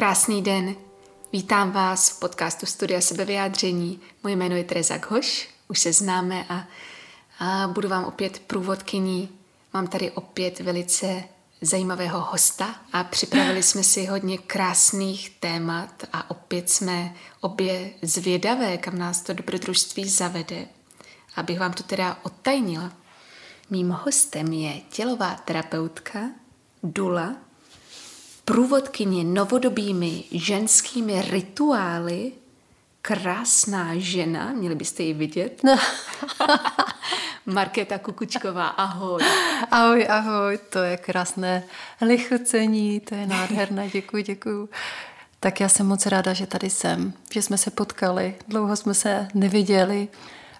Krásný den. Vítám vás v podcastu Studia sebevyjádření. Moje jméno je Teresa Ghoš, už se známe a, a budu vám opět průvodkyní. Mám tady opět velice zajímavého hosta a připravili jsme si hodně krásných témat a opět jsme obě zvědavé, kam nás to dobrodružství zavede. Abych vám to teda odtajnila. Mým hostem je tělová terapeutka Dula, průvodkyně novodobými ženskými rituály, krásná žena, měli byste ji vidět. No. Markéta Kukučková, ahoj. Ahoj, ahoj, to je krásné lichocení, to je nádherné, děkuji, děkuji. Tak já jsem moc ráda, že tady jsem, že jsme se potkali, dlouho jsme se neviděli,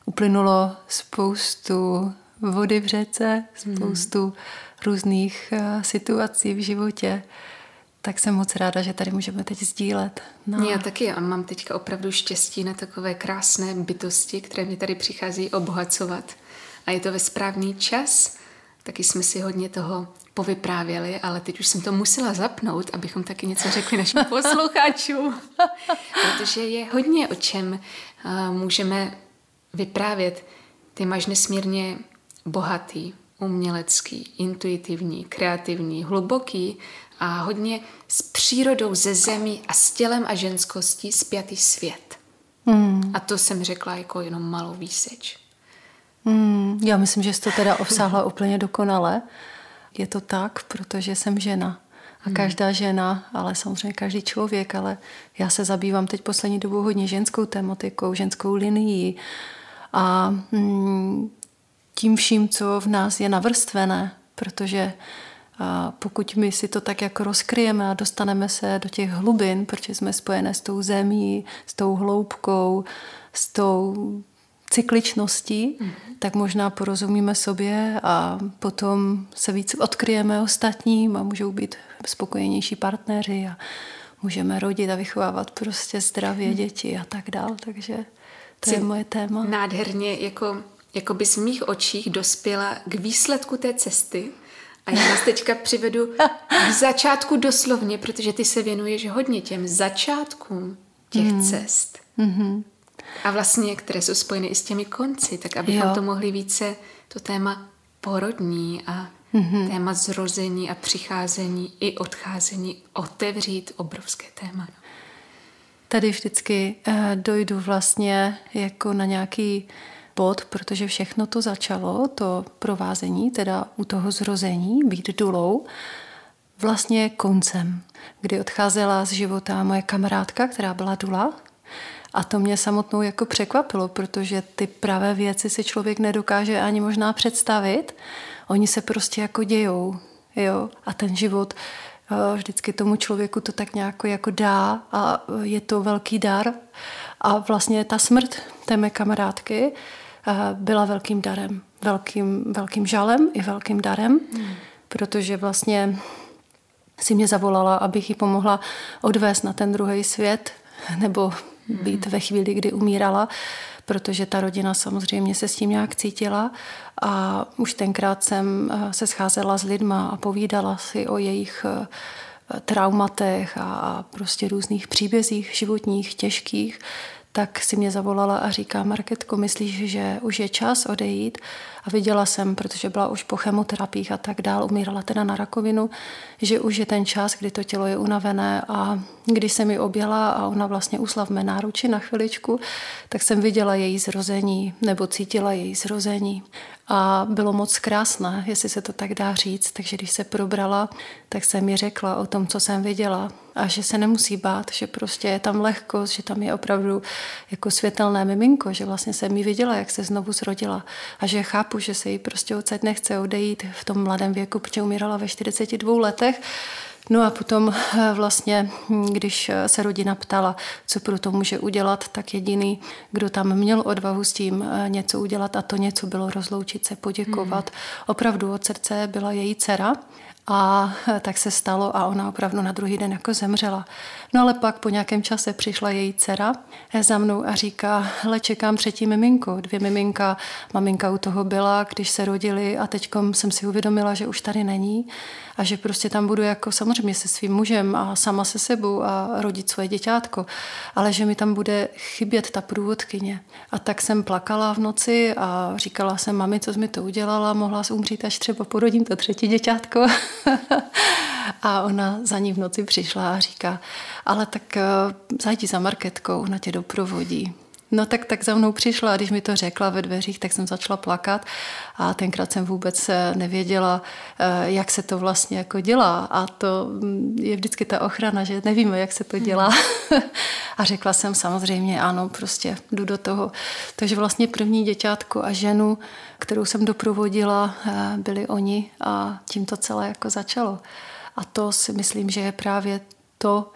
uplynulo spoustu vody v řece, spoustu hmm. různých uh, situací v životě. Tak jsem moc ráda, že tady můžeme teď sdílet. No. Já taky a mám teďka opravdu štěstí na takové krásné bytosti, které mi tady přichází obohacovat. A je to ve správný čas. Taky jsme si hodně toho povyprávěli, ale teď už jsem to musela zapnout, abychom taky něco řekli našim posluchačům. Protože je hodně o čem uh, můžeme vyprávět. Ty máš nesmírně bohatý, umělecký, intuitivní, kreativní, hluboký a hodně s přírodou ze zemí a s tělem a ženskostí zpětý svět. Mm. A to jsem řekla jako jenom malou výseč. Mm, já myslím, že jsi to teda obsáhla úplně dokonale. Je to tak, protože jsem žena. A hmm. každá žena, ale samozřejmě každý člověk, ale já se zabývám teď poslední dobou hodně ženskou tematikou, ženskou linií a mm, tím vším, co v nás je navrstvené, protože a pokud my si to tak jako rozkryjeme a dostaneme se do těch hlubin, protože jsme spojené s tou zemí, s tou hloubkou, s tou cykličností, mm-hmm. tak možná porozumíme sobě a potom se víc odkryjeme ostatním a můžou být spokojenější partneři a můžeme rodit a vychovávat prostě zdravě mm. děti a tak dál. Takže to Jsi je moje téma. Nádherně, jako, jako by z mých očích dospěla k výsledku té cesty, a já vás teďka přivedu k začátku doslovně, protože ty se věnuješ hodně těm začátkům těch mm. cest. Mm-hmm. A vlastně, které jsou spojeny i s těmi konci, tak abychom jo. to mohli více, to téma porodní a mm-hmm. téma zrození a přicházení i odcházení otevřít obrovské téma. No. Tady vždycky uh, dojdu vlastně jako na nějaký bod, protože všechno to začalo, to provázení, teda u toho zrození, být dulou, vlastně koncem, kdy odcházela z života moje kamarádka, která byla dula, a to mě samotnou jako překvapilo, protože ty pravé věci si člověk nedokáže ani možná představit. Oni se prostě jako dějou. Jo? A ten život vždycky tomu člověku to tak nějak jako dá a je to velký dar. A vlastně ta smrt té mé kamarádky eh, byla velkým darem. Velkým, velkým žalem i velkým darem, hmm. protože vlastně si mě zavolala, abych jí pomohla odvést na ten druhý svět, nebo být ve chvíli, kdy umírala, protože ta rodina samozřejmě se s tím nějak cítila a už tenkrát jsem eh, se scházela s lidma a povídala si o jejich eh, traumatech a prostě různých příbězích životních, těžkých, tak si mě zavolala a říká, Marketko, myslíš, že už je čas odejít? A viděla jsem, protože byla už po chemoterapiích a tak dál, umírala teda na rakovinu, že už je ten čas, kdy to tělo je unavené a když jsem mi objela a ona vlastně usla v mé náruči na chviličku, tak jsem viděla její zrození nebo cítila její zrození. A bylo moc krásné, jestli se to tak dá říct. Takže když se probrala, tak jsem mi řekla o tom, co jsem viděla. A že se nemusí bát, že prostě je tam lehkost, že tam je opravdu jako světelné miminko, že vlastně jsem mi viděla, jak se znovu zrodila. A že chápu, že se jí prostě odsaď nechce odejít v tom mladém věku, protože umírala ve 42 letech. No a potom eh, vlastně, když eh, se rodina ptala, co pro to může udělat, tak jediný, kdo tam měl odvahu s tím eh, něco udělat a to něco bylo rozloučit se, poděkovat. Hmm. Opravdu od srdce byla její dcera A tak se stalo a ona opravdu na druhý den jako zemřela. No ale pak po nějakém čase přišla její dcera za mnou a říká, hele, čekám třetí miminko, dvě miminka, maminka u toho byla, když se rodili a teď jsem si uvědomila, že už tady není a že prostě tam budu jako samozřejmě se svým mužem a sama se sebou a rodit svoje děťátko, ale že mi tam bude chybět ta průvodkyně. A tak jsem plakala v noci a říkala jsem, mami, co jsi mi to udělala, mohla umřít, až třeba porodím to třetí děťátko. a ona za ní v noci přišla a říká, ale tak eh, zajdi za marketkou, ona tě doprovodí. No tak, tak za mnou přišla a když mi to řekla ve dveřích, tak jsem začala plakat a tenkrát jsem vůbec eh, nevěděla, eh, jak se to vlastně jako dělá a to mm, je vždycky ta ochrana, že nevíme, jak se to dělá. a řekla jsem samozřejmě ano, prostě jdu do toho. Takže vlastně první děťátko a ženu, kterou jsem doprovodila, byli oni a tím to celé jako začalo. A to si myslím, že je právě to,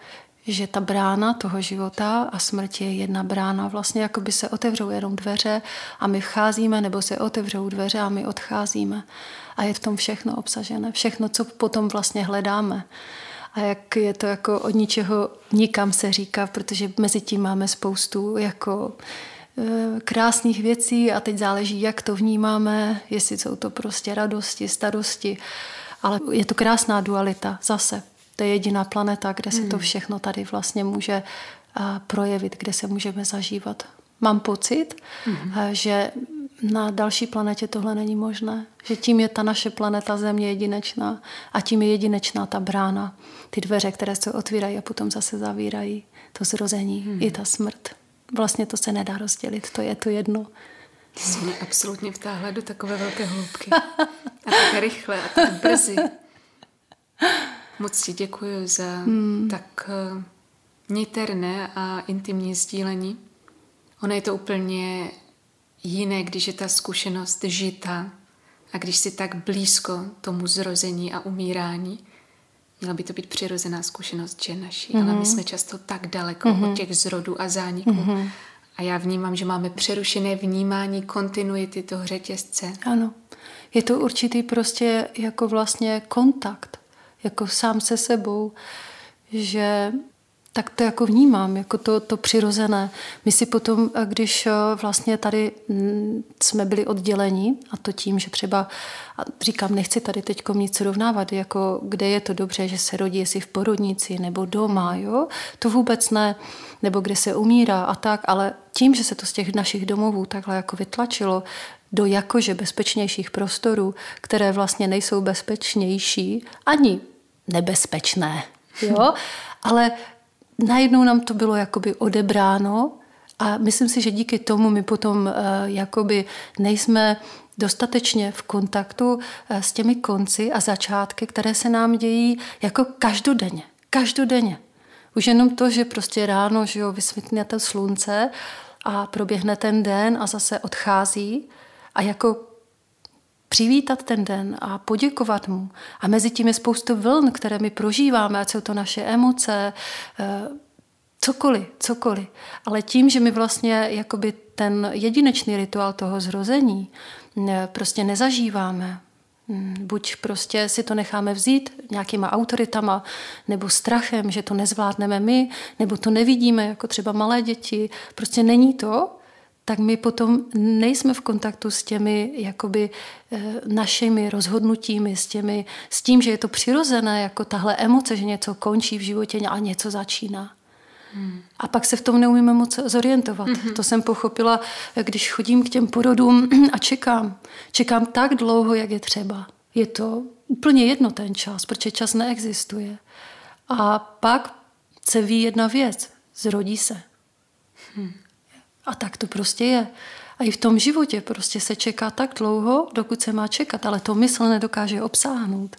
že ta brána toho života a smrti je jedna brána. Vlastně jako by se otevřou jenom dveře a my vcházíme, nebo se otevřou dveře a my odcházíme. A je v tom všechno obsažené, všechno, co potom vlastně hledáme. A jak je to jako od ničeho nikam se říká, protože mezi tím máme spoustu jako e, krásných věcí a teď záleží, jak to vnímáme, jestli jsou to prostě radosti, starosti, ale je to krásná dualita zase. To je jediná planeta, kde se to hmm. všechno tady vlastně může projevit, kde se můžeme zažívat. Mám pocit, mm. že na další planetě tohle není možné. Že tím je ta naše planeta Země jedinečná a tím je jedinečná ta brána. Ty dveře, které se otvírají a potom zase zavírají. To zrození mm. i ta smrt. Vlastně to se nedá rozdělit, to je to jedno. Jsme absolutně vtáhla do takové velké hloubky. A tak rychle a tak brzy. Moc ti děkuji za hmm. tak eh, niterné a intimní sdílení. Ono je to úplně jiné, když je ta zkušenost žita a když si tak blízko tomu zrození a umírání. Měla by to být přirozená zkušenost že naší, mm-hmm. ale my mhm. jsme často tak daleko mm-hmm. od těch zrodů a zániků. Mm-hmm. A já vnímám, že máme přerušené vnímání kontinuity toho řetězce. Ano. Je to určitý prostě jako vlastně kontakt jako sám se sebou, že tak to jako vnímám, jako to, to přirozené. My si potom, když eh, vlastně tady mm, jsme byli odděleni, a to tím, že třeba, říkám, nechci tady teď nic srovnávat, jako kde je to dobře, že se rodí, jestli v porodnici nebo doma, jo? to vůbec ne, nebo kde se umírá a tak, ale tím, že se to z těch našich domovů takhle jako vytlačilo, do jakože bezpečnějších prostorů, které vlastně nejsou bezpečnější ani nebezpečné. Jo? Ale najednou nám to bylo jakoby odebráno a myslím si, že díky tomu my potom uh, jakoby nejsme dostatečně v kontaktu uh, s těmi konci a začátky, které se nám dějí jako každodenně. Každodenně. Už jenom to, že prostě ráno že jo, vysvětne slunce a proběhne ten den a zase odchází a jako přivítat ten den a poděkovat mu. A mezi tím je spoustu vln, které my prožíváme, ať jsou to naše emoce, eh, cokoliv, cokoliv. Ale tím, že my vlastně jakoby ten jedinečný rituál toho zrození eh, prostě nezažíváme, hm, buď prostě si to necháme vzít nějakýma autoritama, nebo strachem, že to nezvládneme my, nebo to nevidíme jako třeba malé děti. Prostě není to, tak my potom nejsme v kontaktu s těmi jakoby eh, našimi rozhodnutími, s, těmi, s tím, že je to přirozené, jako tahle emoce, že něco končí v životě a něco začíná. Hmm. A pak se v tom neumíme moc zorientovat. Hmm. To jsem pochopila, když chodím k těm porodům a čekám. Čekám tak dlouho, jak je třeba. Je to úplně jedno ten čas, protože čas neexistuje. A pak se ví jedna věc. Zrodí se. Hmm. A tak to prostě je. A i v tom životě prostě se čeká tak dlouho, dokud se má čekat, ale to mysl nedokáže obsáhnout.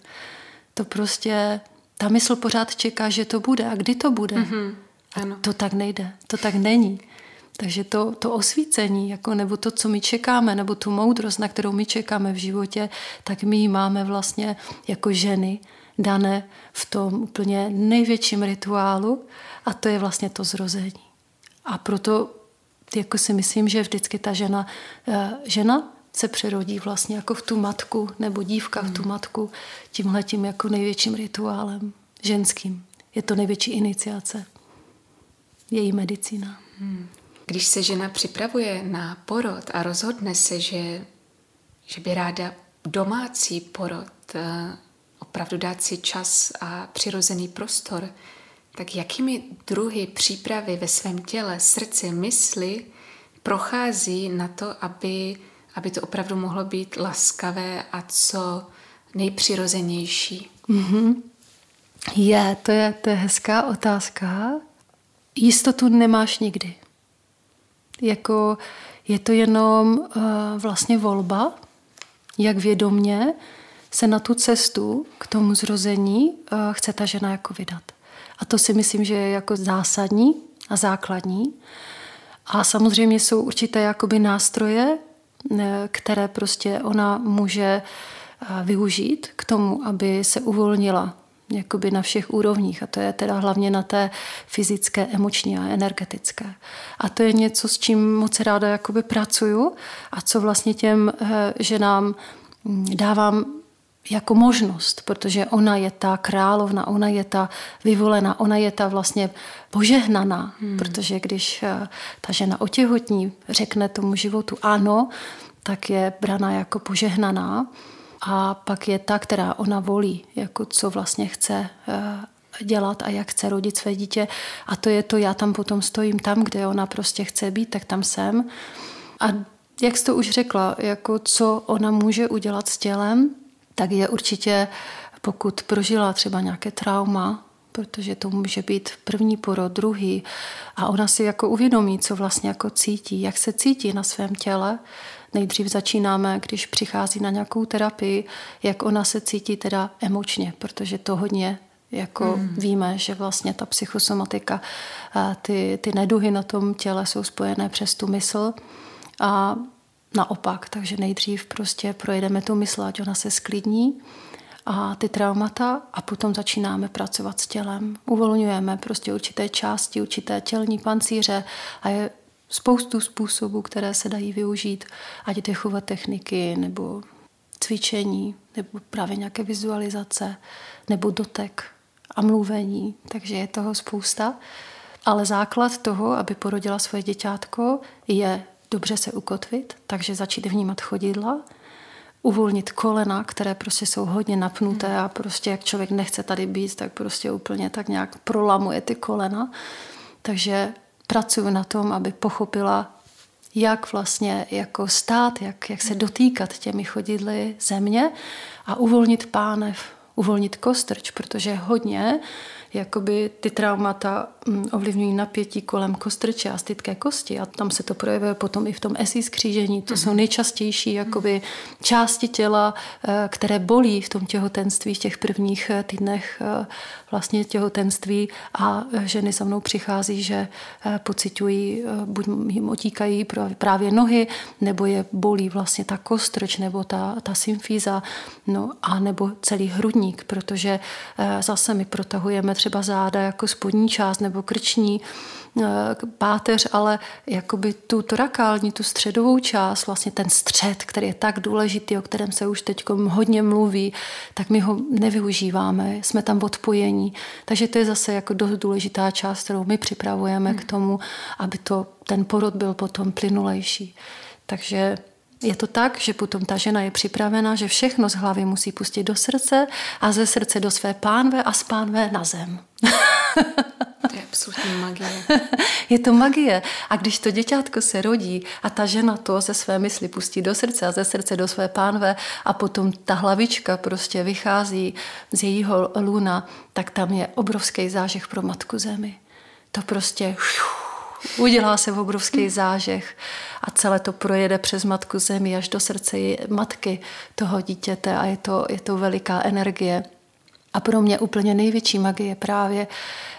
To prostě, ta mysl pořád čeká, že to bude a kdy to bude. Mm-hmm. A to tak nejde, to tak není. Takže to, to osvícení, jako, nebo to, co my čekáme, nebo tu moudrost, na kterou my čekáme v životě, tak my ji máme vlastně jako ženy dané v tom úplně největším rituálu a to je vlastně to zrození. A proto jako si myslím, že vždycky ta žena, eh, žena se přerodí vlastně jako v tu matku, nebo dívka v tu hmm. matku, tímhletím jako největším rituálem ženským. Je to největší iniciace. Její medicína. Hmm. Když se žena připravuje na porod a rozhodne se, že, že by ráda domácí porod, eh, opravdu dát si čas a přirozený prostor, tak jakými druhy přípravy ve svém těle, srdci, mysli prochází na to, aby, aby to opravdu mohlo být laskavé a co nejpřirozenější? Mm-hmm. Je, to je, to je hezká otázka. Jistotu nemáš nikdy. Jako je to jenom uh, vlastně volba, jak vědomně se na tu cestu k tomu zrození uh, chce ta žena jako vydat. A to si myslím, že je jako zásadní a základní. A samozřejmě jsou určité jakoby nástroje, eh, které prostě ona může využít k tomu, aby se uvolnila jakoby na všech úrovních a to je teda hlavně na té fyzické, emoční a energetické. A to je něco, s čím moc ráda jakoby pracuju a co vlastně těm eh, ženám mm, dávám jako možnost, protože ona je ta královna, ona je ta vyvolená, ona je ta vlastně požehnaná, hmm. protože když eh, ta žena otěhotní, řekne tomu životu ano, tak je brana jako požehnaná a pak je ta, která ona volí, jako co vlastně chce eh, dělat a jak chce rodit své dítě. A to je to, já tam potom stojím tam, kde ona prostě chce být, tak tam jsem. A jak jsi to už řekla, jako co ona může udělat s tělem, tak je určitě, pokud prožila třeba nějaké trauma, protože to může být první porod, druhý, a ona si jako uvědomí, co vlastně jako cítí, jak se cítí na svém těle, Nejdřív začínáme, když přichází na nějakou terapii, jak ona se cítí teda emočně, protože to hodně jako hmm. víme, že vlastně ta psychosomatika, ty, ty neduhy na tom těle jsou spojené přes tu mysl a naopak, takže nejdřív prostě projedeme tu mysl, ať ona se sklidní a ty traumata a potom začínáme pracovat s tělem. Uvolňujeme prostě určité části, určité tělní pancíře a je spoustu způsobů, které se dají využít, ať dechové techniky, nebo cvičení, nebo právě nějaké vizualizace, nebo dotek a mluvení. Takže je toho spousta. Ale základ toho, aby porodila svoje děťátko, je dobře se ukotvit, takže začít vnímat chodidla, uvolnit kolena, které prostě jsou hodně napnuté a prostě jak člověk nechce tady být, tak prostě úplně tak nějak prolamuje ty kolena. Takže pracuji na tom, aby pochopila, jak vlastně jako stát, jak, jak se dotýkat těmi chodidly země a uvolnit pánev, uvolnit kostrč, protože hodně jakoby ty traumata mm, ovlivňují napětí kolem kostrče a stytké kosti a tam se to projevuje potom i v tom esí skřížení. To jsou mhm. nejčastější jakoby části těla, eh, které bolí v tom těhotenství, v těch prvních eh, týdnech eh, vlastně těhotenství a ženy za mnou přichází, že pocitují, buď jim otíkají právě nohy, nebo je bolí vlastně ta kostrč nebo ta, ta symfíza, no a nebo celý hrudník, protože zase my protahujeme třeba záda jako spodní část nebo krční eh, páteř, ale jakoby tu torakální, tu středovou část, vlastně ten střed, který je tak důležitý, o kterém se už teď hodně mluví, tak my ho nevyužíváme, jsme tam odpojení. Takže to je zase jako dost důležitá část, kterou my připravujeme hmm. k tomu, aby to, ten porod byl potom plynulejší. Takže je to tak, že potom ta žena je připravena, že všechno z hlavy musí pustit do srdce a ze srdce do své pánve a z pánve na zem. To je absolutní magie. je to magie. A když to děťátko se rodí a ta žena to ze své mysli pustí do srdce a ze srdce do své pánve a potom ta hlavička prostě vychází z jejího luna, tak tam je obrovský zážeh pro matku zemi. To prostě udělá se obrovský zážeh a celé to projede přes matku zemi až do srdce matky toho dítěte a je to, je to veliká energie. A pro mě úplně největší magie právě,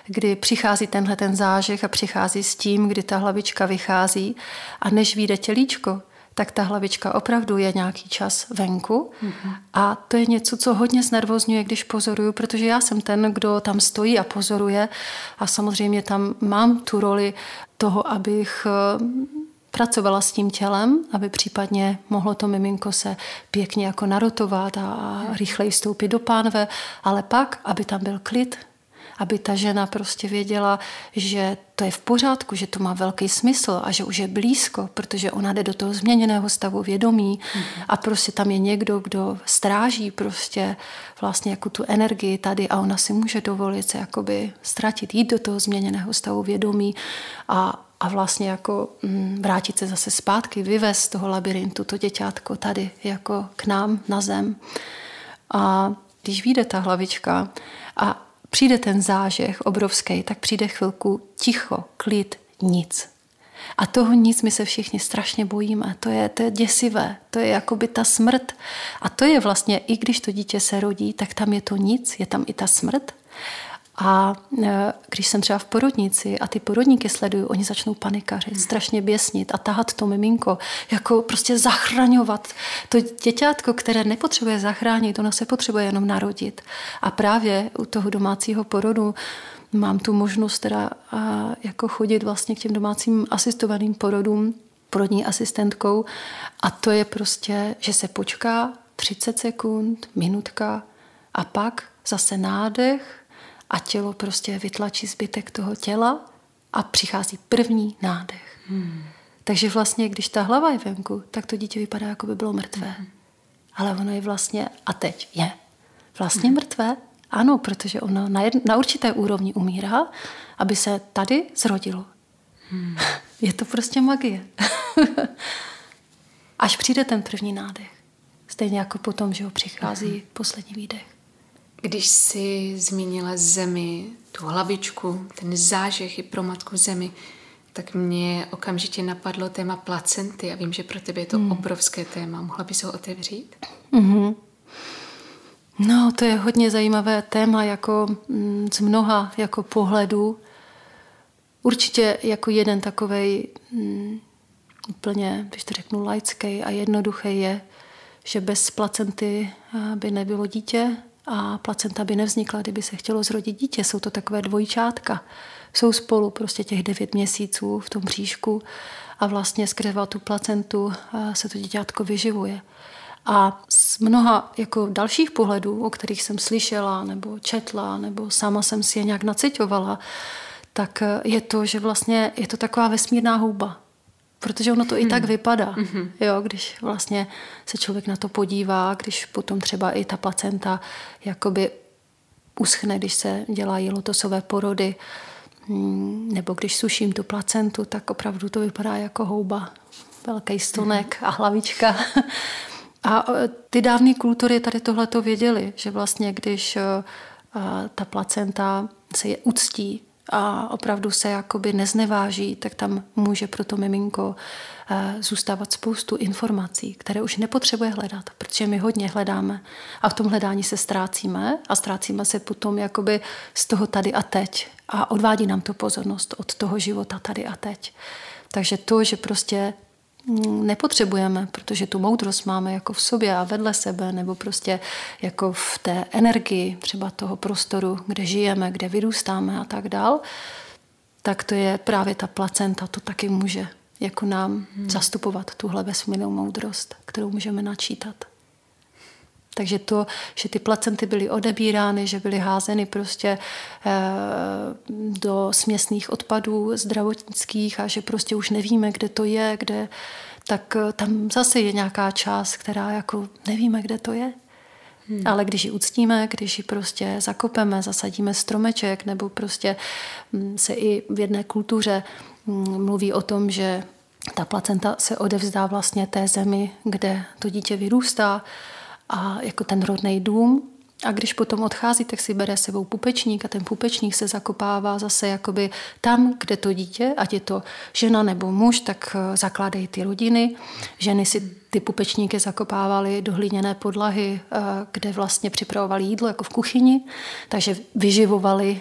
kdy přichází tenhle ten zážeh a přichází s tím, kdy ta hlavička vychází a než vyjde tělíčko, tak ta hlavička opravdu je nějaký čas venku. Mm-hmm. A to je něco, co hodně znervozňuje, když pozoruju, protože já jsem ten, kdo tam stojí a pozoruje. A samozřejmě tam mám tu roli toho, abych pracovala s tím tělem, aby případně mohlo to miminko se pěkně jako narotovat a, a rychleji vstoupit do pánve, ale pak, aby tam byl klid, aby ta žena prostě věděla, že to je v pořádku, že to má velký smysl a že už je blízko, protože ona jde do toho změněného stavu vědomí mm-hmm. a prostě tam je někdo, kdo stráží prostě vlastně jako tu energii tady a ona si může dovolit se jakoby ztratit, jít do toho změněného stavu vědomí a, a vlastně jako mm, vrátit se zase zpátky, vyvést z toho labirintu to děťátko tady jako k nám na zem. A když vyjde ta hlavička a přijde ten zážeh obrovský, tak přijde chvilku ticho, klid, nic. A toho nic my se všichni strašně bojíme. To je, to je děsivé, to je jako by ta smrt. A to je vlastně, i když to dítě se rodí, tak tam je to nic, je tam i ta smrt. A e, když jsem třeba v porodnici a ty porodníky sleduju, oni začnou panikařit, hmm. strašně běsnit a tahat to miminko, jako prostě zachraňovat. To děťátko, které nepotřebuje zachránit, ono se potřebuje jenom narodit. A právě u toho domácího porodu mám tu možnost teda jako chodit vlastně k těm domácím asistovaným porodům, porodní asistentkou a to je prostě, že se počká 30 sekund, minutka a pak zase nádech, a tělo prostě vytlačí zbytek toho těla a přichází první nádech. Hmm. Takže vlastně, když ta hlava je venku, tak to dítě vypadá, jako by bylo mrtvé. Hmm. Ale ono je vlastně, a teď je, vlastně hmm. mrtvé. Ano, protože ono na, jed, na určité úrovni umírá, aby se tady zrodilo. Hmm. Je to prostě magie. Až přijde ten první nádech. Stejně jako potom, že ho přichází hmm. poslední výdech. Když jsi zmínila zemi, tu hlavičku, ten zážeh i pro matku zemi, tak mě okamžitě napadlo téma placenty a vím, že pro tebe je to mm. obrovské téma. Mohla bys ho otevřít? Mm-hmm. No, to je hodně zajímavé téma jako mm, z mnoha jako pohledů. Určitě jako jeden takový mm, úplně, když to řeknu, laický a jednoduchý je, že bez placenty eh, by nebylo dítě, a placenta by nevznikla, kdyby se chtělo zrodit dítě. Jsou to takové dvojčátka. Jsou spolu prostě těch devět měsíců v tom bříšku a vlastně skrze tu placentu se to děťátko vyživuje. A z mnoha jako dalších pohledů, o kterých jsem slyšela nebo četla, nebo sama jsem si je nějak nacitovala, tak je to, že vlastně je to taková vesmírná houba protože ono to hmm. i tak hmm. vypadá, hmm. jo, když vlastně se člověk na to podívá, když potom třeba i ta placenta jakoby uschne, když se dělají lotosové porody, hmm, nebo když suším tu placentu, tak opravdu to vypadá jako houba. Velký stonek hmm. a hlavička. A e, ty dávné kultury tady tohle to věděli, že vlastně když e, ta placenta se je uctí, a opravdu se jakoby nezneváží, tak tam může pro to miminko eh, zůstávat spoustu informací, které už nepotřebuje hledat, protože my hodně hledáme a v tom hledání se ztrácíme a ztrácíme se potom jakoby z toho tady a teď a odvádí nám to pozornost od toho života tady a teď. Takže to, že prostě nepotřebujeme, protože tu moudrost máme jako v sobě a vedle sebe, nebo prostě jako v té energii třeba toho prostoru, kde žijeme, kde vyrůstáme a tak dál, tak to je právě ta placenta, to taky může jako nám hmm. zastupovat tuhle vesmírnou moudrost, kterou můžeme načítat. Takže to, že ty placenty byly odebírány, že byly házeny prostě eh, do směsných odpadů zdravotnických a že prostě už nevíme, kde to je, kde, tak eh, tam zase je nějaká část, která jako nevíme, kde to je. Hmm. Ale když ji uctíme, když ji prostě zakopeme, zasadíme stromeček, nebo prostě mm, se i v jedné kultuře mm, mluví o tom, že ta placenta se odevzdá vlastně té zemi, kde to dítě vyrůstá, a jako ten rodný dům. A když potom odchází, tak si bere sebou pupečník a ten pupečník se zakopává zase jakoby tam, kde to dítě, ať je to žena nebo muž, tak eh, zakládají ty rodiny. Ženy si ty pupečníky zakopávaly do hlíněné podlahy, eh, kde vlastně připravovali jídlo jako v kuchyni, takže vyživovali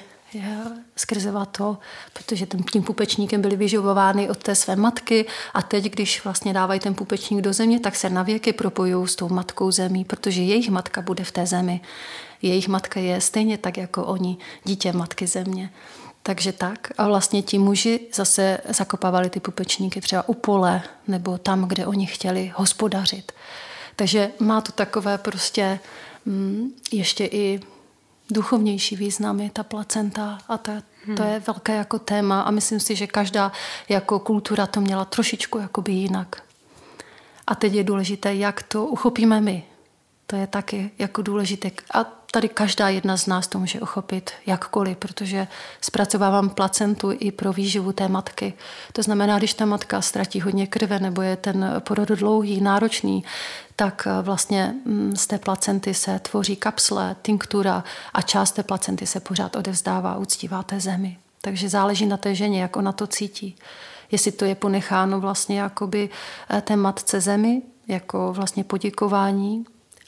skrze to, protože ten, tím pupečníkem byly vyživovány od té své matky a teď, když vlastně dávají ten pupečník do země, tak se navěky propojují s tou matkou zemí, protože jejich matka bude v té zemi. Jejich matka je stejně tak jako oni, dítě matky země. Takže tak. A vlastně ti muži zase zakopávali ty pupečníky třeba u pole nebo tam, kde oni chtěli hospodařit. Takže má to takové prostě mm, ještě i duchovnější významy, ta placenta a ta, to je velké jako téma a myslím si, že každá jako kultura to měla trošičku jakoby jinak. A teď je důležité, jak to uchopíme my. To je taky jako důležité. A tady každá jedna z nás to může uchopit jakkoliv, protože zpracovávám placentu i pro výživu té matky. To znamená, když ta matka ztratí hodně krve nebo je ten porod dlouhý, náročný, tak eh, vlastně mm, z té placenty se tvoří kapsle, tinktura a část té placenty se pořád odevzdává, uctívá té zemi. Takže záleží na té ženě, jak ona to cítí. Jestli to je ponecháno vlastně jakoby eh, té matce zemi, jako vlastně poděkování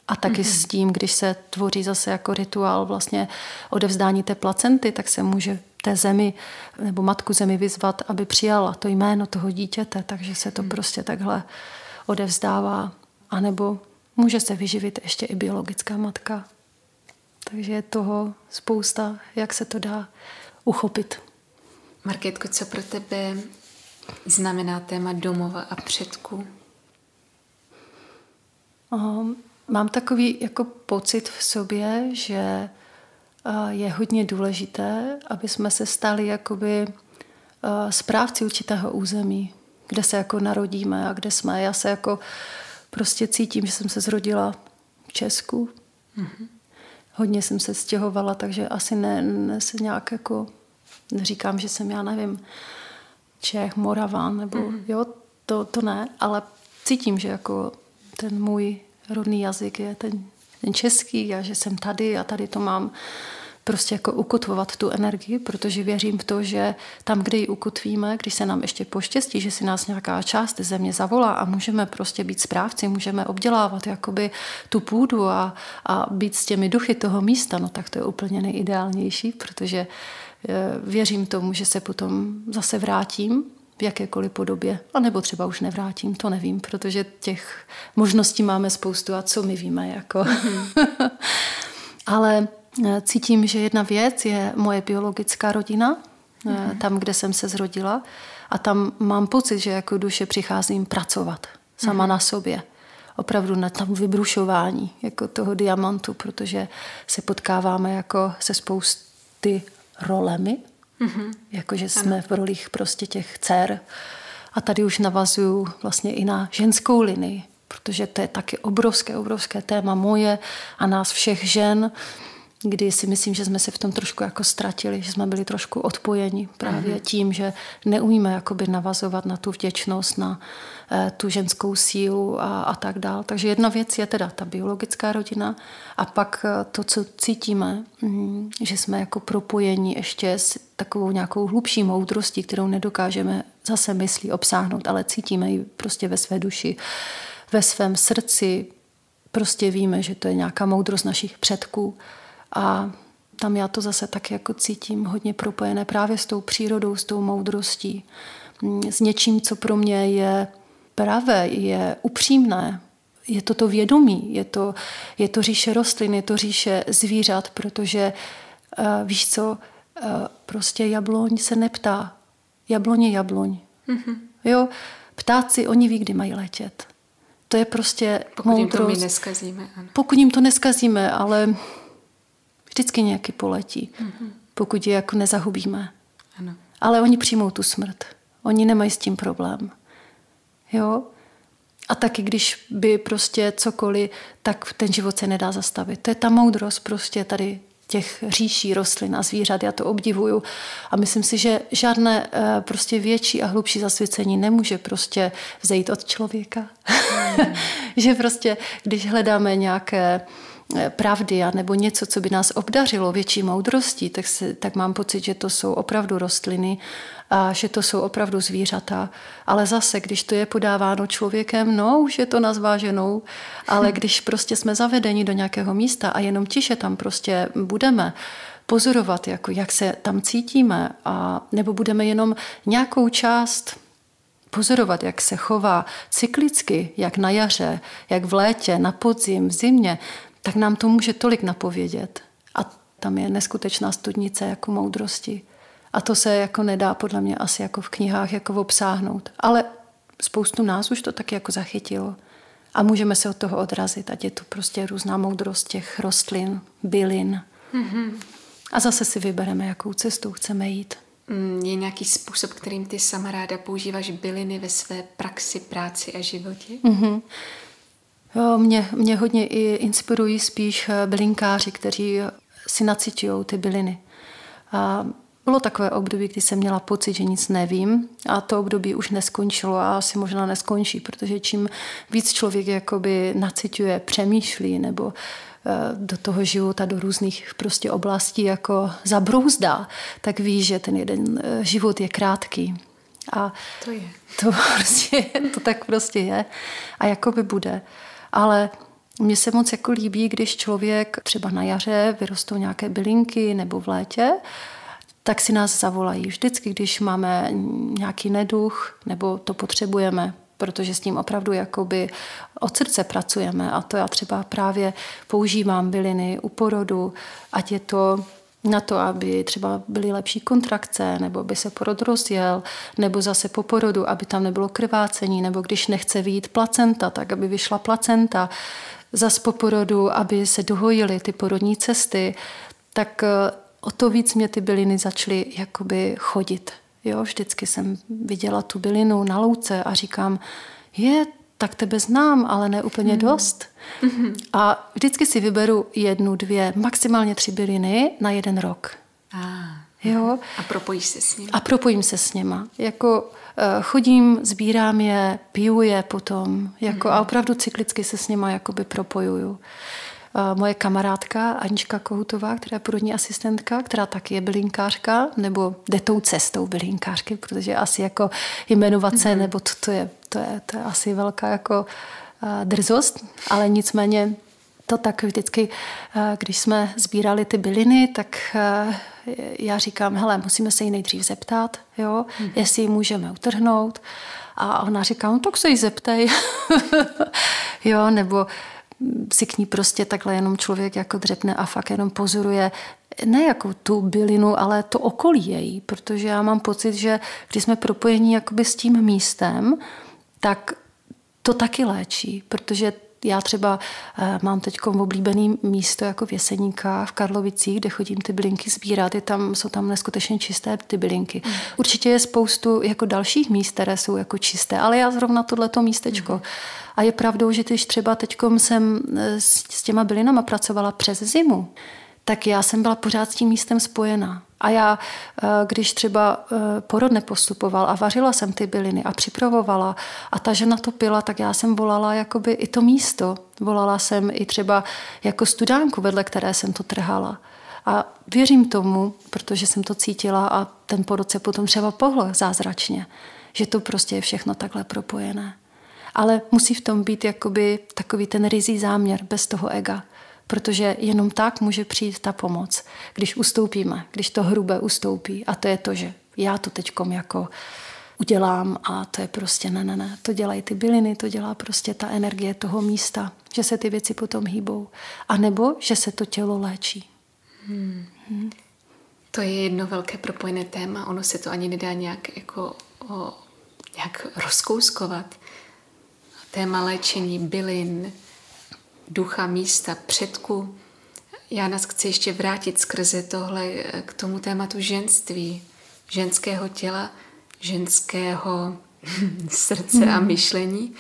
a taky mm-hmm. s tím, když se tvoří zase jako rituál vlastně odevzdání té placenty, tak se může té zemi nebo matku zemi vyzvat, aby přijala to jméno toho dítěte, takže se to mm. prostě takhle odevzdává. A nebo může se vyživit ještě i biologická matka. Takže je toho spousta, jak se to dá uchopit. Marketko, co pro tebe znamená téma domova a předků? Um, Mám takový jako pocit v sobě, že je hodně důležité, aby jsme se stali jakoby správci určitého území, kde se jako narodíme a kde jsme. Já se jako prostě cítím, že jsem se zrodila v Česku. Mm-hmm. Hodně jsem se stěhovala, takže asi ne, ne se nějak jako neříkám, že jsem, já nevím, Čech, Moraván, nebo mm-hmm. jo, to, to ne, ale cítím, že jako ten můj rodný jazyk je ten, ten český a že jsem tady a tady to mám prostě jako ukotvovat tu energii, protože věřím v to, že tam, kde ji ukotvíme, když se nám ještě poštěstí, že si nás nějaká část země zavolá a můžeme prostě být správci, můžeme obdělávat jakoby tu půdu a, a být s těmi duchy toho místa, no tak to je úplně nejideálnější, protože eh, věřím tomu, že se potom zase vrátím v jakékoliv podobě. A nebo třeba už nevrátím, to nevím, protože těch možností máme spoustu a co my víme. Jako. Ale eh, cítím, že jedna věc je moje biologická rodina, mm-hmm. tam, kde jsem se zrodila. A tam mám pocit, že jako duše přicházím pracovat sama mm-hmm. na sobě opravdu na tam vybrušování jako toho diamantu, protože se potkáváme jako se spousty rolemi Mm-hmm. Jakože jsme ano. v rolích prostě těch dcer. A tady už navazuju vlastně i na ženskou linii, protože to je taky obrovské, obrovské téma moje a nás všech žen kdy si myslím, že jsme se v tom trošku jako ztratili, že jsme byli trošku odpojeni právě mm-hmm. tím, že neumíme jakoby navazovat na tu vděčnost, na eh, tu ženskou sílu a, a tak dál. Takže jedna věc je teda ta biologická rodina a pak eh, to, co cítíme, mm, že jsme jako propojeni ještě s takovou nějakou hlubší moudrostí, kterou nedokážeme zase myslí obsáhnout, ale cítíme ji prostě ve své duši, ve svém srdci. Prostě víme, že to je nějaká moudrost našich předků a tam já to zase tak jako cítím hodně propojené právě s tou přírodou, s tou moudrostí, mm, s něčím, co pro mě je pravé, je upřímné, je to to vědomí, je to, je to říše rostlin, je to říše zvířat, protože uh, víš co, uh, prostě jabloň se neptá. Jabloň je jabloň. Mm-hmm. Jo, ptáci, oni ví, kdy mají letět. To je prostě Pokud moudrost. jim to my neskazíme. Ano. Pokud jim to neskazíme, ale vždycky nějaký poletí, mm-hmm. pokud je jako nezahubíme. Ano. Ale oni přijmou tu smrt. Oni nemají s tím problém. Jo? A taky, když by prostě cokoliv, tak ten život se nedá zastavit. To je ta moudrost prostě tady těch říší rostlin a zvířat. Já to obdivuju a myslím si, že žádné eh, prostě větší a hlubší zasvěcení nemůže prostě vzejít od člověka. Mm. že prostě, když hledáme nějaké Eh, pravdy a nebo něco, co by nás obdařilo větší moudrostí, tak, se, tak mám pocit, že to jsou opravdu rostliny a že to jsou opravdu zvířata. Ale zase, když to je podáváno člověkem, no, už je to nazváženou, ale hm. když prostě jsme zavedeni do nějakého místa a jenom tiše tam prostě budeme, pozorovat, jako jak se tam cítíme, a, nebo budeme jenom nějakou část pozorovat, jak se chová cyklicky, jak na jaře, jak v létě, na podzim, v zimě, tak nám to může tolik napovědět. A tam je neskutečná studnice jako moudrosti. A to se jako nedá podle mě asi jako v knihách jako obsáhnout. Ale spoustu nás už to taky jako zachytilo. A můžeme se od toho odrazit, ať je to prostě různá moudrost těch rostlin, bylin. Mm-hmm. A zase si vybereme, jakou cestou chceme jít. Mm, je nějaký způsob, kterým ty sama ráda používáš byliny ve své praxi, práci a životě? Mm-hmm. Jo, mě, mě hodně i inspirují spíš eh, bylinkáři, kteří si nacitují ty byliny. A bylo takové období, kdy jsem měla pocit, že nic nevím a to období už neskončilo a asi možná neskončí, protože čím víc člověk jakoby naciťuje, přemýšlí nebo eh, do toho života, do různých prostě oblastí jako zabrouzdá, tak ví, že ten jeden eh, život je krátký. A to je. To, prostě, to tak prostě je a jakoby bude. Ale mně se moc jako líbí, když člověk třeba na jaře vyrostou nějaké bylinky nebo v létě, tak si nás zavolají. Vždycky, když máme nějaký neduch nebo to potřebujeme, protože s tím opravdu jakoby od srdce pracujeme a to já třeba právě používám byliny u porodu, ať je to na to, aby třeba byly lepší kontrakce, nebo by se porod rozjel, nebo zase po porodu, aby tam nebylo krvácení, nebo když nechce výjít placenta, tak aby vyšla placenta, zas po porodu, aby se dohojily ty porodní cesty, tak eh, o to víc mě ty byliny začaly jakoby chodit. Jo, vždycky jsem viděla tu bylinu na louce a říkám, je, tak tebe znám, ale ne úplně mm. dost. Mm-hmm. A vždycky si vyberu jednu, dvě, maximálně tři byliny na jeden rok. Ah. Jo. A propojíš se s nimi? A propojím se s nima. Jako uh, chodím, sbírám je, piju je potom. Jako, mm-hmm. A opravdu cyklicky se s nima jakoby propojuju moje kamarádka Anička Kohutová, která je porodní asistentka, která taky je bylinkářka, nebo jde tou cestou bylinkářky, protože asi jako jmenovat se, mm-hmm. nebo to, to, je, to, je, to je asi velká jako drzost, ale nicméně to tak vždycky, když jsme sbírali ty byliny, tak já říkám, hele, musíme se jí nejdřív zeptat, jo, hmm. jestli ji můžeme utrhnout. A ona říká, no tak se jí zeptej. jo, nebo si k ní prostě takhle jenom člověk jako dřepne a fakt jenom pozoruje ne jako tu bylinu, ale to okolí její, protože já mám pocit, že když jsme propojení jakoby s tím místem, tak to taky léčí, protože já třeba eh, mám teď oblíbený místo jako v Jeseníkách v Karlovicích, kde chodím ty bylinky sbírat. Je tam, jsou tam neskutečně čisté ty bylinky. Mm. Určitě je spoustu jako dalších míst, které jsou jako čisté, ale já zrovna tohleto místečko. Mm. A je pravdou, že když třeba teď jsem eh, s těma bylinama pracovala přes zimu, tak já jsem byla pořád s tím místem spojená. A já, eh, když třeba eh, porod nepostupoval a vařila jsem ty byliny a připravovala a ta žena to pila, tak já jsem volala jakoby i to místo. Volala jsem i třeba jako studánku, vedle které jsem to trhala. A věřím tomu, protože jsem to cítila a ten porod se potom třeba pohl zázračně, že to prostě je všechno takhle propojené. Ale musí v tom být jakoby takový ten rizí záměr bez toho ega protože jenom tak může přijít ta pomoc, když ustoupíme, když to hrubé ustoupí. A to je to, že já to teď jako udělám a to je prostě ne, ne, ne. To dělají ty byliny, to dělá prostě ta energie toho místa, že se ty věci potom hýbou. A nebo, že se to tělo léčí. Hmm. Hmm. To je jedno velké propojené téma, ono se to ani nedá nějak jako o, nějak rozkouskovat. Téma léčení bylin, ducha, místa, předku. Já nás chci ještě vrátit skrze tohle eh, k tomu tématu ženství, ženského těla, ženského srdce a hmm. myšlení,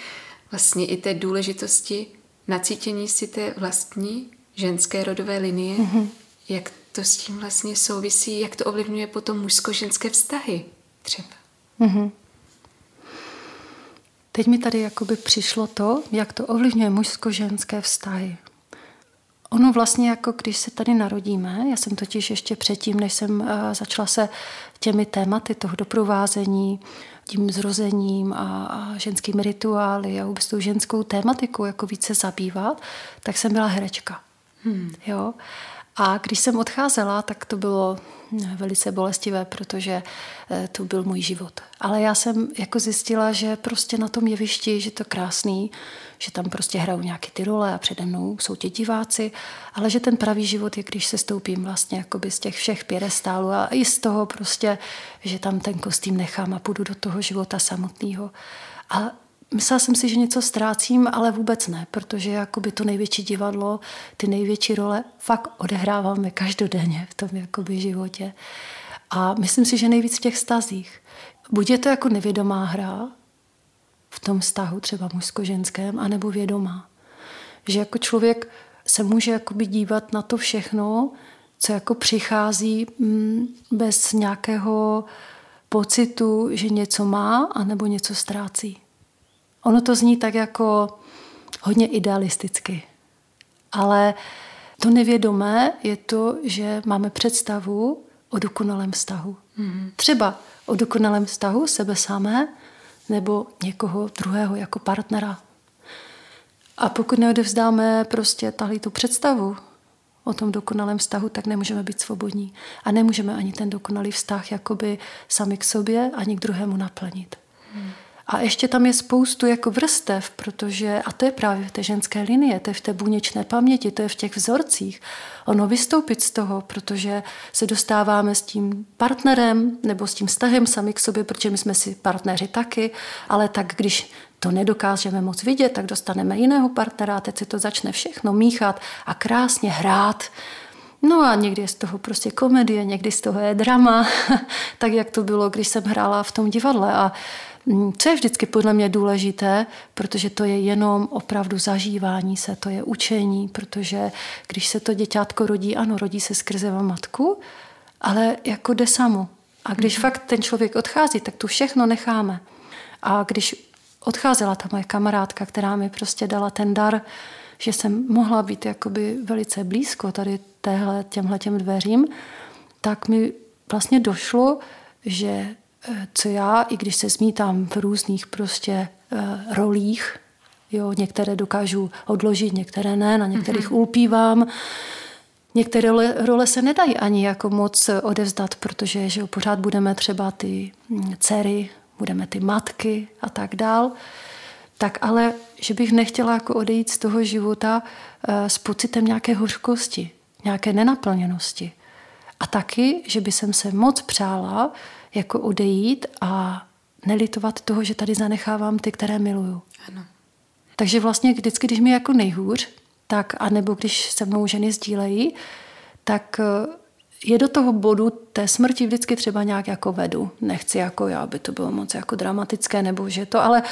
vlastně i té důležitosti nacítění si té vlastní ženské rodové linie, mm-hmm. jak to s tím vlastně souvisí, jak to ovlivňuje potom mužsko-ženské vztahy třeba. Mm-hmm. Teď mi tady jakoby přišlo to, jak to ovlivňuje mužsko-ženské vztahy. Ono vlastně jako když se tady narodíme, já jsem totiž ještě předtím, než jsem eh, začala se těmi tématy toho doprovázení, tím zrozením a, a ženskými rituály a vůbec tou ženskou tématikou jako více zabývat, tak jsem byla herečka. Hmm. Jo? A když jsem odcházela, tak to bylo velice bolestivé, protože eh, to byl můj život. Ale já jsem jako zjistila, že prostě na tom jevišti, že to krásný, že tam prostě hrajou nějaké ty role a přede mnou jsou ti diváci, ale že ten pravý život je, když se stoupím vlastně jakoby z těch všech pěrestálů a i z toho prostě, že tam ten kostým nechám a půjdu do toho života samotného. A Myslela jsem si, že něco ztrácím, ale vůbec ne, protože jakoby to největší divadlo, ty největší role fakt odehráváme každodenně v tom jakoby životě. A myslím si, že nejvíc v těch stazích. Buď je to jako nevědomá hra v tom vztahu třeba mužsko-ženském, anebo vědomá. Že jako člověk se může jakoby dívat na to všechno, co jako přichází mm, bez nějakého pocitu, že něco má, anebo něco ztrácí. Ono to zní tak jako hodně idealisticky. Ale to nevědomé je to, že máme představu o dokonalém vztahu. Mm-hmm. Třeba o dokonalém vztahu sebe samé nebo někoho druhého jako partnera. A pokud neodevzdáme prostě tahle tu představu o tom dokonalém vztahu, tak nemůžeme být svobodní. A nemůžeme ani ten dokonalý vztah jakoby sami k sobě ani k druhému naplnit. Hmm. A ještě tam je spoustu jako vrstev, protože, a to je právě v té ženské linie, to je v té buněčné paměti, to je v těch vzorcích. Ono vystoupit z toho, protože se dostáváme s tím partnerem nebo s tím vztahem sami k sobě, protože my jsme si partneři taky, ale tak když to nedokážeme moc vidět, tak dostaneme jiného partnera a teď se to začne všechno míchat a krásně hrát. No a někdy je z toho prostě komedie, někdy z toho je drama, tak jak to bylo, když jsem hrála v tom divadle. A co je vždycky podle mě důležité, protože to je jenom opravdu zažívání se, to je učení, protože když se to děťátko rodí, ano, rodí se skrze matku, ale jako jde samo. A když mm. fakt ten člověk odchází, tak tu všechno necháme. A když odcházela ta moje kamarádka, která mi prostě dala ten dar, že jsem mohla být jakoby velice blízko tady téhle, těmhle těm dveřím, tak mi vlastně došlo, že co já, i když se zmítám v různých prostě uh, rolích, jo, některé dokážu odložit, některé ne, na některých mm-hmm. ulpívám, Některé role, role se nedají ani jako moc odevzdat, protože že pořád budeme třeba ty hm, dcery, budeme ty matky a tak dál. Tak ale, že bych nechtěla jako odejít z toho života uh, s pocitem nějaké hořkosti, nějaké nenaplněnosti. A taky, že by jsem se moc přála, jako odejít a nelitovat toho, že tady zanechávám ty, které miluju. Ano. Takže vlastně vždycky, když mi jako nejhůř, tak, anebo když se mnou ženy sdílejí, tak eh, je do toho bodu té smrti vždycky třeba nějak jako vedu. Nechci jako já, aby to bylo moc jako dramatické, nebo že to, ale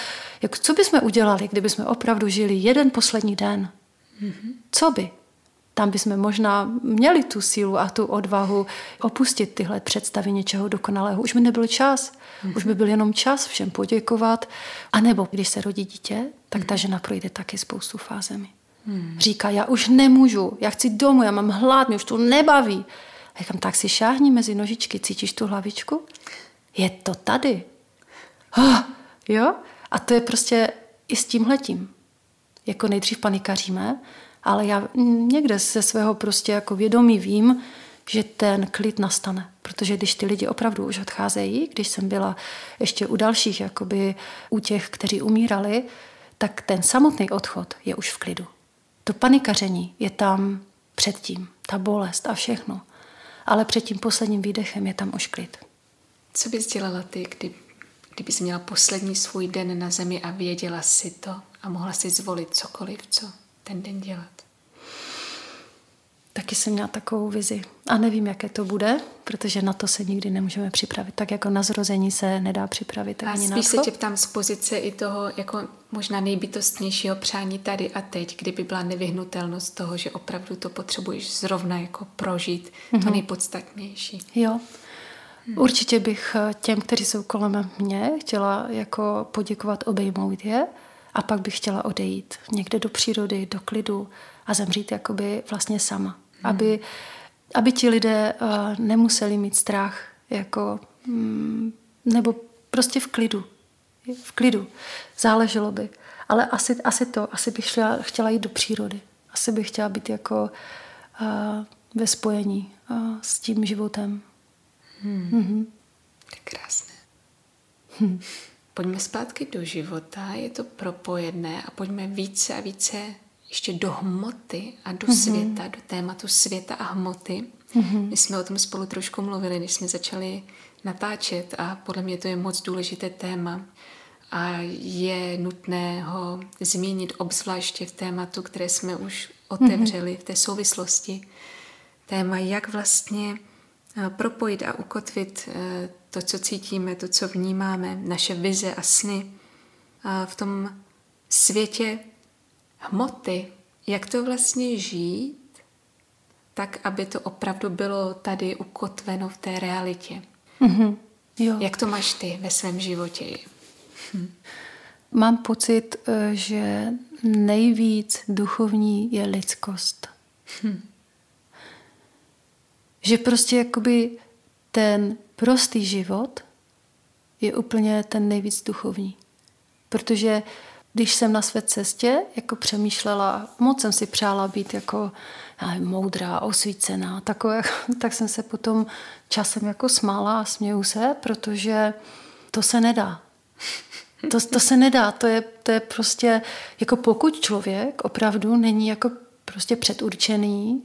jako, co bychom udělali, kdyby jsme opravdu žili jeden poslední den? Mm-hmm. Co by? Tam bychom možná měli tu sílu a tu odvahu opustit tyhle představy něčeho dokonalého. Už by nebyl čas. Mm-hmm. Už by byl jenom čas všem poděkovat. A nebo když se rodí dítě, tak ta mhm. žena projde taky spoustu fázemi. Mm-hmm. Říká, já už nemůžu, já chci domů, já mám hlad, mě už to nebaví. A říkám, tak si šáhni mezi nožičky, cítíš tu hlavičku? Je to tady. Oh, jo? A to je prostě i s tímhletím. Jako nejdřív panikaříme, ale já někde ze svého prostě jako vědomí vím, že ten klid nastane. Protože když ty lidi opravdu už odcházejí, když jsem byla ještě u dalších, jakoby u těch, kteří umírali, tak ten samotný odchod je už v klidu. To panikaření je tam předtím, ta bolest a všechno. Ale před tím posledním výdechem je tam už klid. Co bys dělala ty, kdy, kdyby jsi měla poslední svůj den na zemi a věděla si to a mohla si zvolit cokoliv, co ten den dělat? Taky jsem měla takovou vizi. A nevím, jaké to bude, protože na to se nikdy nemůžeme připravit. Tak jako na zrození se nedá připravit a ani spíš se tě ptám z pozice i toho jako možná nejbytostnějšího přání tady a teď, kdyby byla nevyhnutelnost toho, že opravdu to potřebuješ zrovna jako prožít, mm-hmm. to mhm. nejpodstatnější. Jo. Hmm. Určitě bych eh, těm, kteří jsou kolem mě, chtěla jako poděkovat, obejmout je a pak bych chtěla odejít někde do přírody, do klidu a zemřít jakoby vlastně sama. Hmm. Aby, aby ti lidé uh, nemuseli mít strach, jako, mm, nebo prostě v klidu. V klidu. Záleželo by. Ale asi, asi to, asi bych šla, chtěla jít do přírody. Asi bych chtěla být jako uh, ve spojení s tím životem. Hmm. Mm-hmm. Tak krásné. Hm. Pojďme zpátky do života, je to propojené a pojďme více a více ještě do hmoty a do mm-hmm. světa, do tématu světa a hmoty. Mm-hmm. My jsme o tom spolu trošku mluvili, když jsme začali natáčet a podle mě to je moc důležité téma a je nutné ho zmínit obzvláště v tématu, které jsme už otevřeli mm-hmm. v té souvislosti. Téma, jak vlastně eh, propojit a ukotvit eh, to, co cítíme, to, co vnímáme, naše vize a sny v tom světě hmoty, jak to vlastně žít, tak, aby to opravdu bylo tady ukotveno v té realitě. Mm-hmm. Jo. Jak to máš ty ve svém životě? Hm. Mám pocit, eh, že nejvíc duchovní je lidskost. Hm. Že prostě jakoby ten prostý život je úplně ten nejvíc duchovní. Protože když jsem na své cestě jako přemýšlela, moc jsem si přála být jako nevím, moudrá, osvícená, takové, tak jsem se potom časem jako smála a směju se, protože to se nedá. To, to se nedá, to je, to je prostě, jako pokud člověk opravdu není jako prostě předurčený,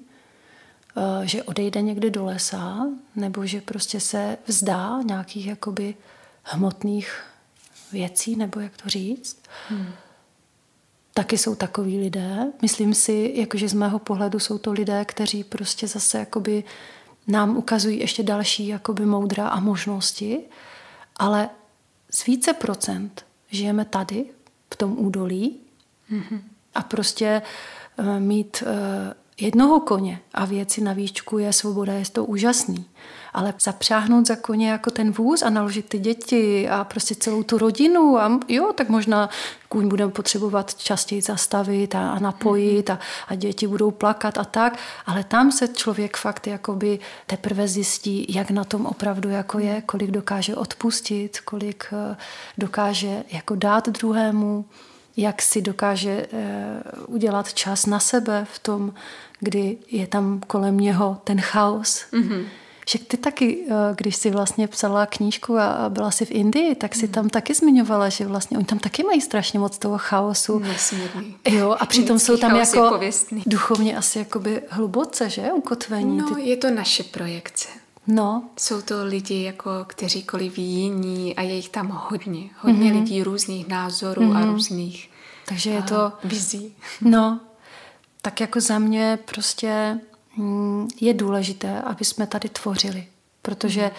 eh, že odejde někde do lesa, nebo že prostě se vzdá nějakých jakoby hmotných věcí, nebo jak to říct. Hmm. Taky jsou takový lidé. Myslím si, jakože z mého pohledu jsou to lidé, kteří prostě zase jakoby nám ukazují ještě další jakoby moudra a možnosti, ale z více procent žijeme tady, v tom údolí mm-hmm. a prostě uh, mít uh, jednoho koně a věci na výčku je svoboda, je to úžasný. Ale zapřáhnout za koně jako ten vůz a naložit ty děti a prostě celou tu rodinu a jo, tak možná kůň budeme potřebovat častěji zastavit a, a napojit a, a děti budou plakat a tak, ale tam se člověk fakt jakoby teprve zjistí, jak na tom opravdu jako je, kolik dokáže odpustit, kolik eh, dokáže jako dát druhému, jak si dokáže eh, udělat čas na sebe v tom, kdy je tam kolem něho ten chaos. Mm-hmm. Že ty taky, eh, když jsi vlastně psala knížku a byla jsi v Indii, tak si mm. tam taky zmiňovala, že vlastně oni tam taky mají strašně moc toho chaosu. Nesmírný. Jo, a přitom jsou tam jako duchovně asi jakoby hluboce, že, ukotvení. No, ty... je to naše projekce. No. Jsou to lidi, jako kteříkoliv jiní a je jich tam hodně. Hodně mm-hmm. lidí různých názorů mm-hmm. a mhm. různých Takže je to... Vizí. No, tak jako za mě prostě je důležité, aby jsme tady tvořili. Protože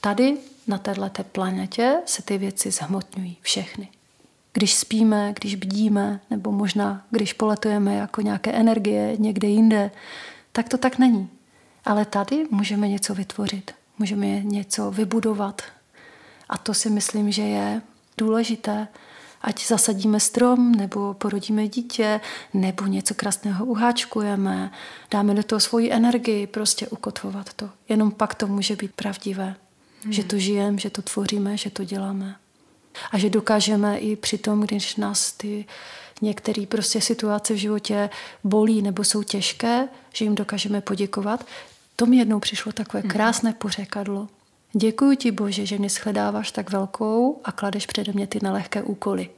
tady na této planetě se ty věci zhmotňují všechny. Když spíme, když bdíme, nebo možná když poletujeme jako nějaké energie někde jinde, tak to tak není. Ale tady můžeme něco vytvořit, můžeme něco vybudovat. A to si myslím, že je důležité, ať zasadíme strom, nebo porodíme dítě, nebo něco krásného uháčkujeme, dáme do toho svoji energii, prostě ukotvovat to. Jenom pak to může být pravdivé. Hmm. Že to žijeme, že to tvoříme, že to děláme. A že dokážeme i při tom, když nás ty některé prostě situace v životě bolí nebo jsou těžké, že jim dokážeme poděkovat. To mi jednou přišlo takové hmm. krásné pořekadlo. Děkuji ti, Bože, že mě shledáváš tak velkou a kladeš přede mě ty nelehké úkoly.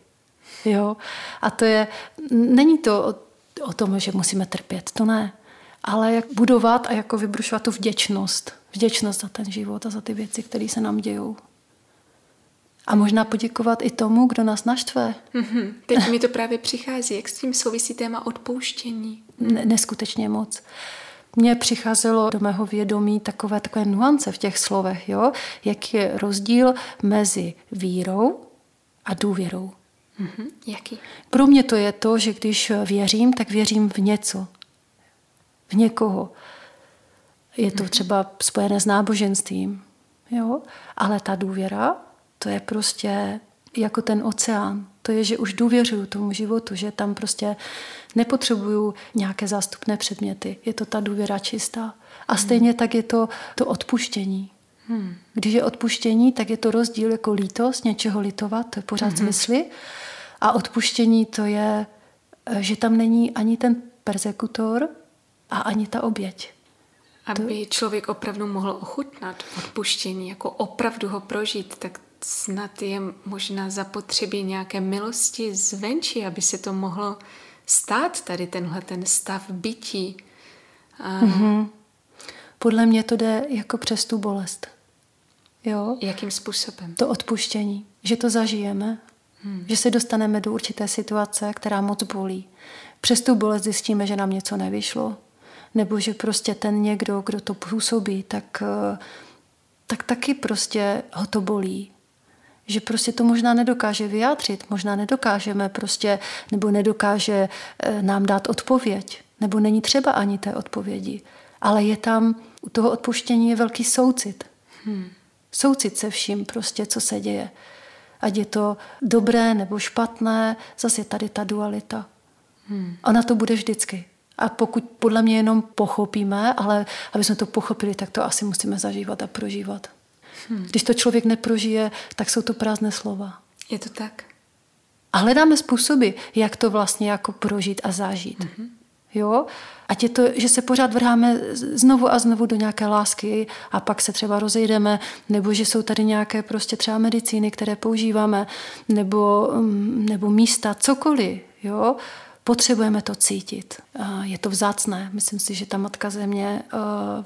Jo? A to je, není to o, o tom, že musíme trpět, to ne. Ale jak budovat a jako vybrušovat tu vděčnost. Vděčnost za ten život a za ty věci, které se nám dějou. A možná poděkovat i tomu, kdo nás naštve. Mm-hmm. Teď mi to právě přichází. Jak s tím souvisí téma odpouštění? Neskutečně moc mně přicházelo do mého vědomí takové, takové nuance v těch slovech, jo? jak je rozdíl mezi vírou a důvěrou. Mm-hmm. Jaký? Pro mě to je to, že když věřím, tak věřím v něco. V někoho. Je to mm-hmm. třeba spojené s náboženstvím. Jo? Ale ta důvěra, to je prostě jako ten oceán. To je, že už důvěřuju tomu životu, že tam prostě nepotřebuju nějaké zástupné předměty. Je to ta důvěra čistá. A hmm. stejně tak je to to odpuštění. Hmm. Když je odpuštění, tak je to rozdíl jako lítost, něčeho litovat, to je pořád hmm. smysly. A odpuštění to je, že tam není ani ten persekutor a ani ta oběť. Aby to... člověk opravdu mohl ochutnat odpuštění, jako opravdu ho prožít, tak snad je možná zapotřebí nějaké milosti zvenčí, aby se to mohlo stát tady tenhle ten stav bytí. A... Mm-hmm. Podle mě to jde jako přes tu bolest. Jo? Jakým způsobem? To odpuštění. Že to zažijeme. Hmm. Že se dostaneme do určité situace, která moc bolí. Přes tu bolest zjistíme, že nám něco nevyšlo. Nebo že prostě ten někdo, kdo to působí, tak, eh, tak taky prostě ho to bolí že prostě to možná nedokáže vyjádřit, možná nedokážeme prostě, nebo nedokáže eh, nám dát odpověď, nebo není třeba ani té odpovědi. Ale je tam, u toho odpuštění je velký soucit. Hmm. Soucit se vším prostě, co se děje. Ať je to dobré nebo špatné, zase je tady ta dualita. Hmm. Ona to bude vždycky. A pokud podle mě jenom pochopíme, ale aby jsme to pochopili, tak to asi musíme zažívat a prožívat. Hmm. Když to člověk neprožije, tak jsou to prázdné slova. Je to tak. A hledáme způsoby, jak to vlastně jako prožít a zažít. Mm-hmm. Jo? Ať je to, že se pořád vrháme znovu a znovu do nějaké lásky a pak se třeba rozejdeme, nebo že jsou tady nějaké prostě třeba medicíny, které používáme, nebo, mm, nebo místa, cokoliv. Jo? Potřebujeme to cítit. Je to vzácné. Myslím si, že ta Matka Země eh,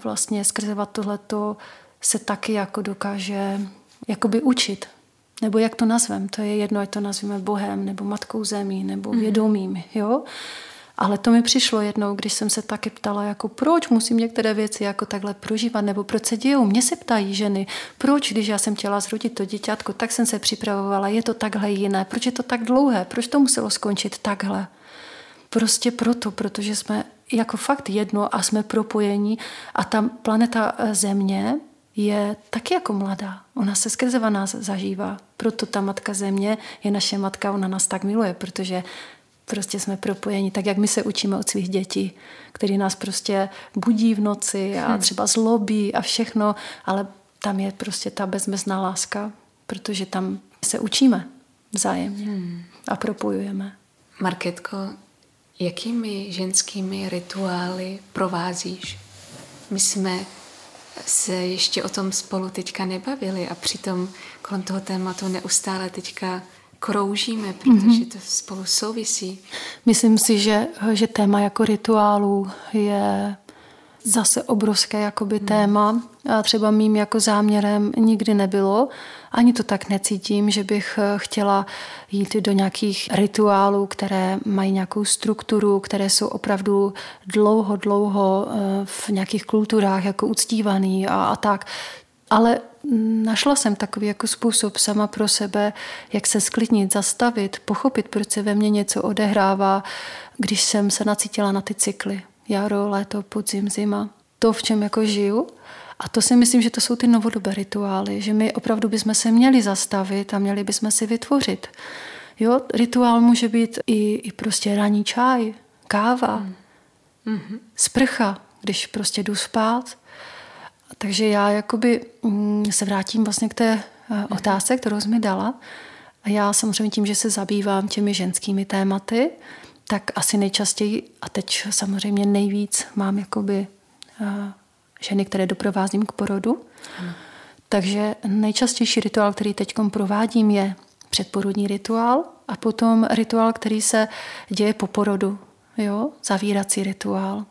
vlastně skrze tohleto se taky jako dokáže jakoby učit. Nebo jak to nazvem, to je jedno, ať to nazveme Bohem, nebo Matkou Zemí, nebo mhm. vědomím, jo. Ale to mi přišlo jednou, když jsem se taky ptala, jako proč musím některé věci jako takhle prožívat, nebo proč se dějou. Mě se ptají ženy, proč, když já jsem chtěla zrodit to děťátko, tak jsem se připravovala, je to takhle jiné, proč je to tak dlouhé, proč to muselo skončit takhle. Prostě proto, protože jsme jako fakt jedno a jsme propojení a ta planeta eh, Země je taky jako mladá. Ona se skrze nás zažívá. Proto ta matka země je naše matka, ona nás tak miluje, protože prostě jsme propojeni, tak jak my se učíme od svých dětí, který nás prostě budí v noci a hmm. třeba zlobí a všechno, ale tam je prostě ta bezmezná láska, protože tam se učíme vzájemně hmm. a propojujeme. Marketko, jakými ženskými rituály provázíš? My jsme se ještě o tom spolu teďka nebavili a přitom kolem toho tématu neustále teďka kroužíme, protože mm-hmm. to spolu souvisí. Myslím si, že, že téma jako rituálu je zase obrovské jakoby hmm. téma. A třeba mým jako záměrem nikdy nebylo. Ani to tak necítím, že bych eh, chtěla jít do nějakých rituálů, které mají nějakou strukturu, které jsou opravdu dlouho, dlouho eh, v nějakých kulturách jako uctívaný a, a tak. Ale našla jsem takový jako způsob sama pro sebe, jak se sklidnit, zastavit, pochopit, proč se ve mně něco odehrává, když jsem se nacítila na ty cykly jaro, léto, podzim, zima. To, v čem jako žiju. A to si myslím, že to jsou ty novodobé rituály, že my opravdu bychom se měli zastavit a měli bychom si vytvořit. Jo, rituál může být i, i prostě ranní čaj, káva, mm. hmm sprcha, když prostě jdu spát. Takže já jakoby mm, se vrátím vlastně k té mm. otázce, kterou jsi mi dala. A já samozřejmě tím, že se zabývám těmi ženskými tématy, tak asi nejčastěji, a teď samozřejmě nejvíc mám jakoby uh, ženy, které doprovázím k porodu. Ano. Takže nejčastější rituál, který teď provádím, je předporodní rituál a potom rituál, který se děje po porodu, jo? zavírací rituál.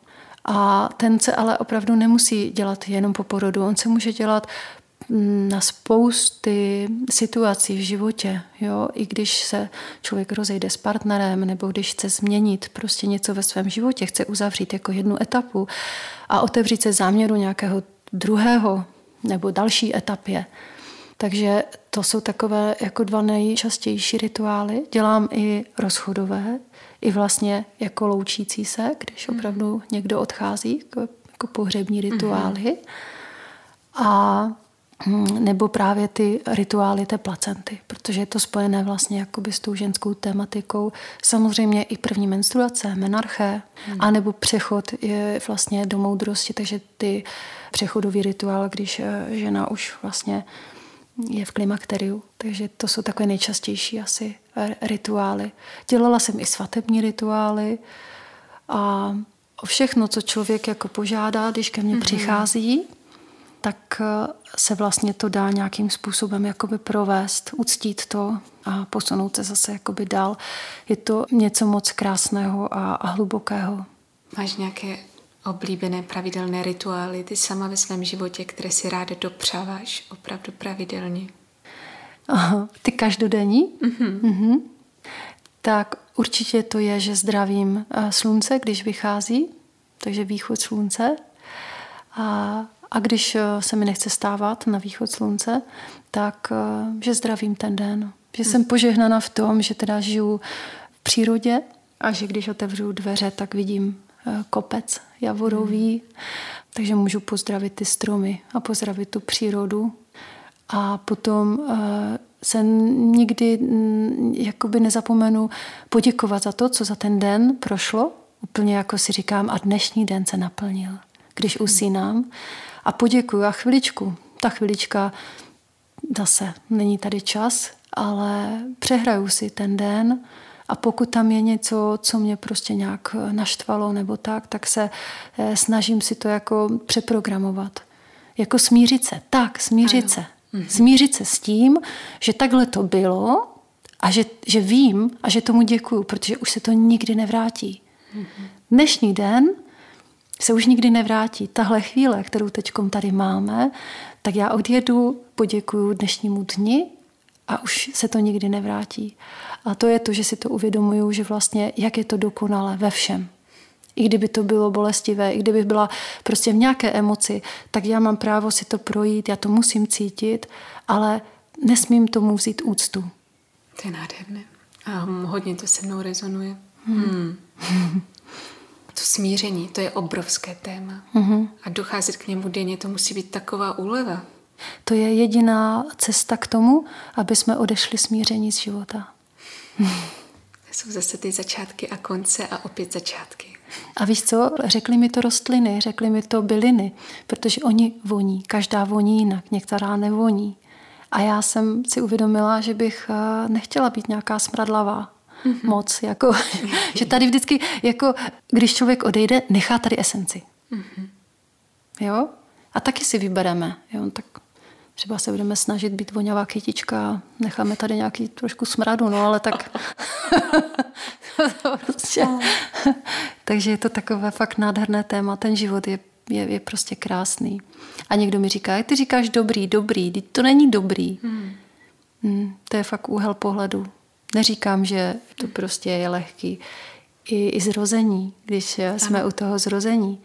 A ten se ale opravdu nemusí dělat jenom po porodu, on se může dělat na spousty situací v životě, jo? i když se člověk rozejde s partnerem nebo když chce změnit prostě něco ve svém životě, chce uzavřít jako jednu etapu a otevřít se záměru nějakého druhého nebo další etapě. Takže to jsou takové jako dva nejčastější rituály. Dělám i rozchodové, i vlastně jako loučící se, když mhm. opravdu někdo odchází, jako, jako pohřební rituály. Mm-hmm. A Hm, nebo právě ty rituály té placenty, protože je to spojené vlastně jakoby s tou ženskou tematikou. Samozřejmě i první menstruace, menarché, hmm. anebo přechod je vlastně do moudrosti, takže ty přechodový rituál, když eh, žena už vlastně je v klimakteriu. Takže to jsou takové nejčastější asi rituály. Dělala jsem i svatební rituály a o všechno, co člověk jako požádá, když ke mně mm-hmm. přichází, tak eh, se vlastně to dá nějakým způsobem jakoby provést, uctít to a posunout se zase jakoby dál. Je to něco moc krásného a, a hlubokého. Máš nějaké oblíbené pravidelné rituály ty sama ve svém životě, které si ráda dopřáváš opravdu pravidelně? Aha, ty každodenní? Mm-hmm. Mm-hmm. Tak určitě to je, že zdravím eh, slunce, když vychází, takže východ slunce. A, a když eh, se mi nechce stávat na východ slunce, tak eh, že zdravím ten den. Že jsem požehnaná v tom, že teda žiju v přírodě a že když otevřu dveře, tak vidím kopec javorový, takže můžu pozdravit ty stromy a pozdravit tu přírodu. A potom se nikdy mm, jakoby nezapomenu poděkovat za to, co za ten den prošlo. Úplně jako si říkám, a dnešní den se naplnil, když hmm. usínám. A poděkuju a chviličku. Ta chvilička zase není tady čas, ale přehraju si ten den a pokud tam je něco, co mě prostě nějak naštvalo nebo tak, tak se eh, snažím si to jako přeprogramovat. Jako smířit se. Tak, smířit ano. se. Mm-hmm. Smířit se s tím, že takhle to bylo a že, že vím a že tomu děkuju, protože už se to nikdy nevrátí. Mm-hmm. Dnešní den se už nikdy nevrátí. Tahle chvíle, kterou teď tady máme, tak já odjedu, poděkuju dnešnímu dni a už se to nikdy nevrátí. A to je to, že si to uvědomuju, že vlastně jak je to dokonale ve všem i kdyby to bylo bolestivé, i kdyby byla prostě v nějaké emoci, tak já mám právo si to projít, já to musím cítit, ale nesmím tomu vzít úctu. To je nádherné. A hodně to se mnou rezonuje. Hmm. Hmm. To smíření, to je obrovské téma. Hmm. A docházet k němu denně, to musí být taková úleva. To je jediná cesta k tomu, aby jsme odešli smíření z života. To jsou zase ty začátky a konce a opět začátky. A víš co, řekli mi to rostliny, řekli mi to byliny, protože oni voní, každá voní jinak, některá nevoní. A já jsem si uvědomila, že bych eh, nechtěla být nějaká smradlavá mm-hmm. moc, jako, že tady vždycky, jako, když člověk odejde, nechá tady esenci. Mm-hmm. Jo? A taky si vybereme. Jo? Tak třeba se budeme snažit být voňavá kytička, necháme tady nějaký trošku smradu, no ale tak... prostě. Takže je to takové fakt nádherné téma. Ten život je, je, je prostě krásný. A někdo mi říká, ty říkáš dobrý, dobrý, to není dobrý. Hmm. Hmm, to je fakt úhel pohledu. Neříkám, že to prostě je lehký. I, i zrození, když ano. jsme u toho zrození,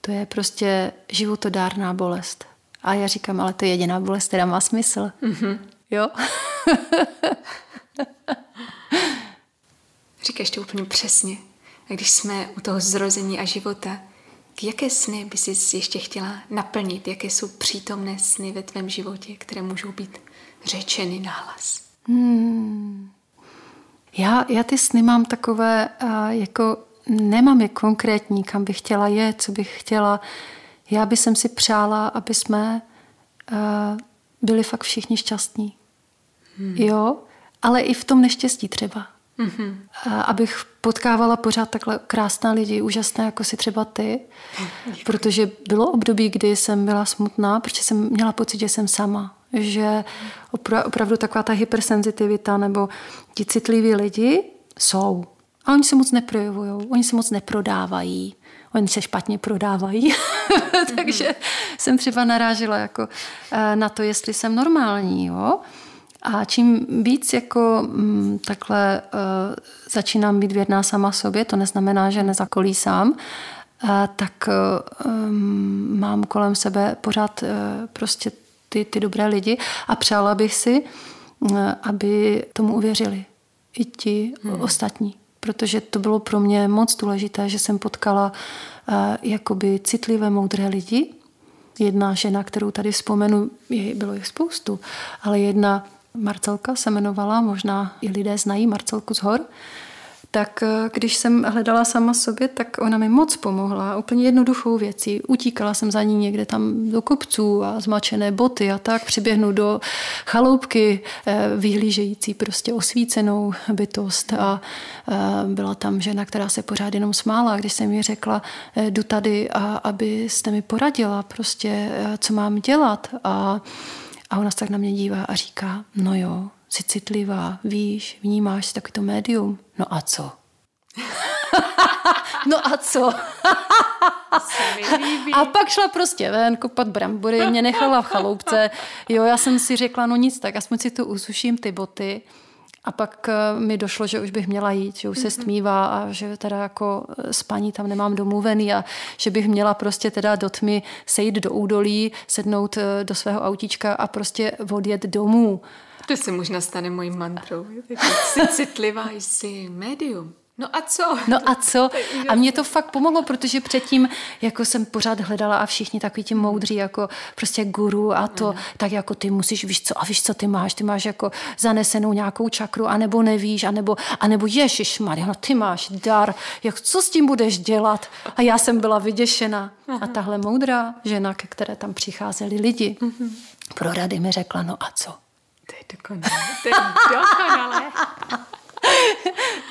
to je prostě životodárná bolest. A já říkám, ale to je jediná bolest, která má smysl. Mm-hmm. Jo? Říkáš to úplně přesně. A když jsme u toho zrození a života, jaké sny by si ještě chtěla naplnit? Jaké jsou přítomné sny ve tvém životě, které můžou být řečeny nahlas? Hmm. Já, já ty sny mám takové, uh, jako nemám je konkrétní, kam bych chtěla jet, co bych chtěla. Já bych si přála, aby jsme uh, byli fakt všichni šťastní. Hmm. Jo, ale i v tom neštěstí třeba. Mm-hmm. Abych potkávala pořád takhle krásné lidi, úžasné jako si třeba ty. Děkuji. Protože bylo období, kdy jsem byla smutná, protože jsem měla pocit, že jsem sama. Že opra- opravdu taková ta hypersenzitivita nebo ti citliví lidi jsou. A oni se moc neprojevují, oni se moc neprodávají. Oni se špatně prodávají. Takže mm-hmm. jsem třeba narážela jako eh, na to, jestli jsem normální. Jo? A čím víc jako m, mm, takhle uh, začínám být věrná sama sobě, to neznamená, že nezakolísám, uh, tak uh, um, mám kolem sebe pořád uh, prostě ty, ty dobré lidi a přála bych si, uh, aby tomu uvěřili i ti hmm. ostatní. Protože to bylo pro mě moc důležité, že jsem potkala uh, jakoby citlivé, moudré lidi. Jedna žena, kterou tady vzpomenu, je, bylo jich spoustu, ale jedna Marcelka se jmenovala, možná i lidé znají Marcelku z hor, tak eh, když jsem hledala sama sobě, tak ona mi moc pomohla. Úplně jednoduchou věcí. Utíkala jsem za ní někde tam do kopců a zmačené boty a tak. Přiběhnu do chaloupky eh, vyhlížející prostě osvícenou bytost a eh, byla tam žena, která se pořád jenom smála, když jsem mi řekla, jdu tady, a abyste mi poradila prostě, co mám dělat a a ona se tak na mě dívá a říká, no jo, jsi citlivá, víš, vnímáš takový to médium. No a co? no a co? a pak šla prostě ven kopat brambory, mě nechala v chaloupce. Jo, já jsem si řekla, no nic, tak aspoň si tu usuším ty boty. A pak eh, mi došlo, že už bych měla jít, že už se mhm. stmívá a že teda jako eh, spaní tam nemám domluvený a že bych měla prostě teda do tmy sejít do údolí, sednout eh, do svého autíčka a prostě odjet domů. To se možná stane mojí mantrou. Jsi citlivá, jsi médium. No a co? No a co? A mě to fakt pomohlo, protože předtím jako jsem pořád hledala a všichni takový ti moudří jako prostě guru a to, mm. tak jako ty musíš, víš co, a víš co ty máš, ty máš jako zanesenou nějakou čakru, anebo nevíš, anebo, anebo ježiš Maria, no ty máš dar, jak, co s tím budeš dělat? A já jsem byla vyděšena. A tahle moudrá žena, ke které tam přicházeli lidi, mm-hmm. pro rady mi řekla, no a co? Dokonalé, to je dokonalé.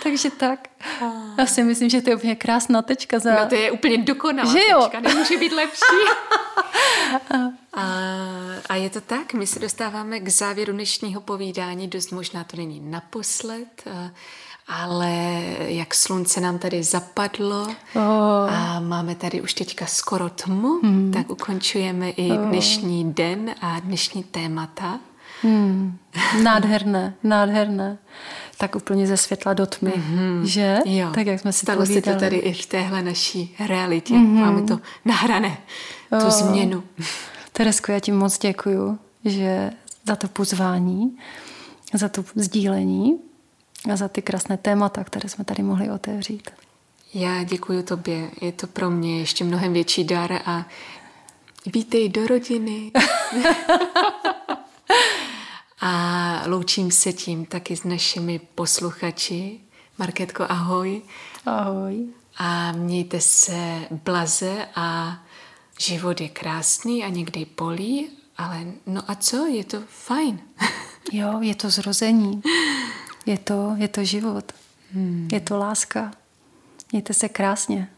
Takže tak. Já si myslím, že to je úplně krásná tečka. Za... No to je úplně dokonalá že jo? tečka, nemůže být lepší. a, a je to tak, my se dostáváme k závěru dnešního povídání, dost možná to není naposled, ale jak slunce nám tady zapadlo oh. a máme tady už teďka skoro tmu, hmm. tak ukončujeme i dnešní den a dnešní témata. Hmm. Nádherné, nádherné tak úplně ze světla do tmy, mm-hmm. že? Jo. Tak jak jsme si Stalo se to tady i v téhle naší realitě. Mm-hmm. Máme to nahrané, tu oh. změnu. Teresko, já ti moc děkuju, že za to pozvání, za to sdílení a za ty krásné témata, které jsme tady mohli otevřít. Já děkuji tobě. Je to pro mě ještě mnohem větší dar a vítej do rodiny. A loučím se tím taky s našimi posluchači. Marketko, ahoj. Ahoj. A mějte se blaze a život je krásný a někdy bolí, ale no a co, je to fajn. jo, je to zrození. Je to, je to život. Hmm. Je to láska. Mějte se krásně.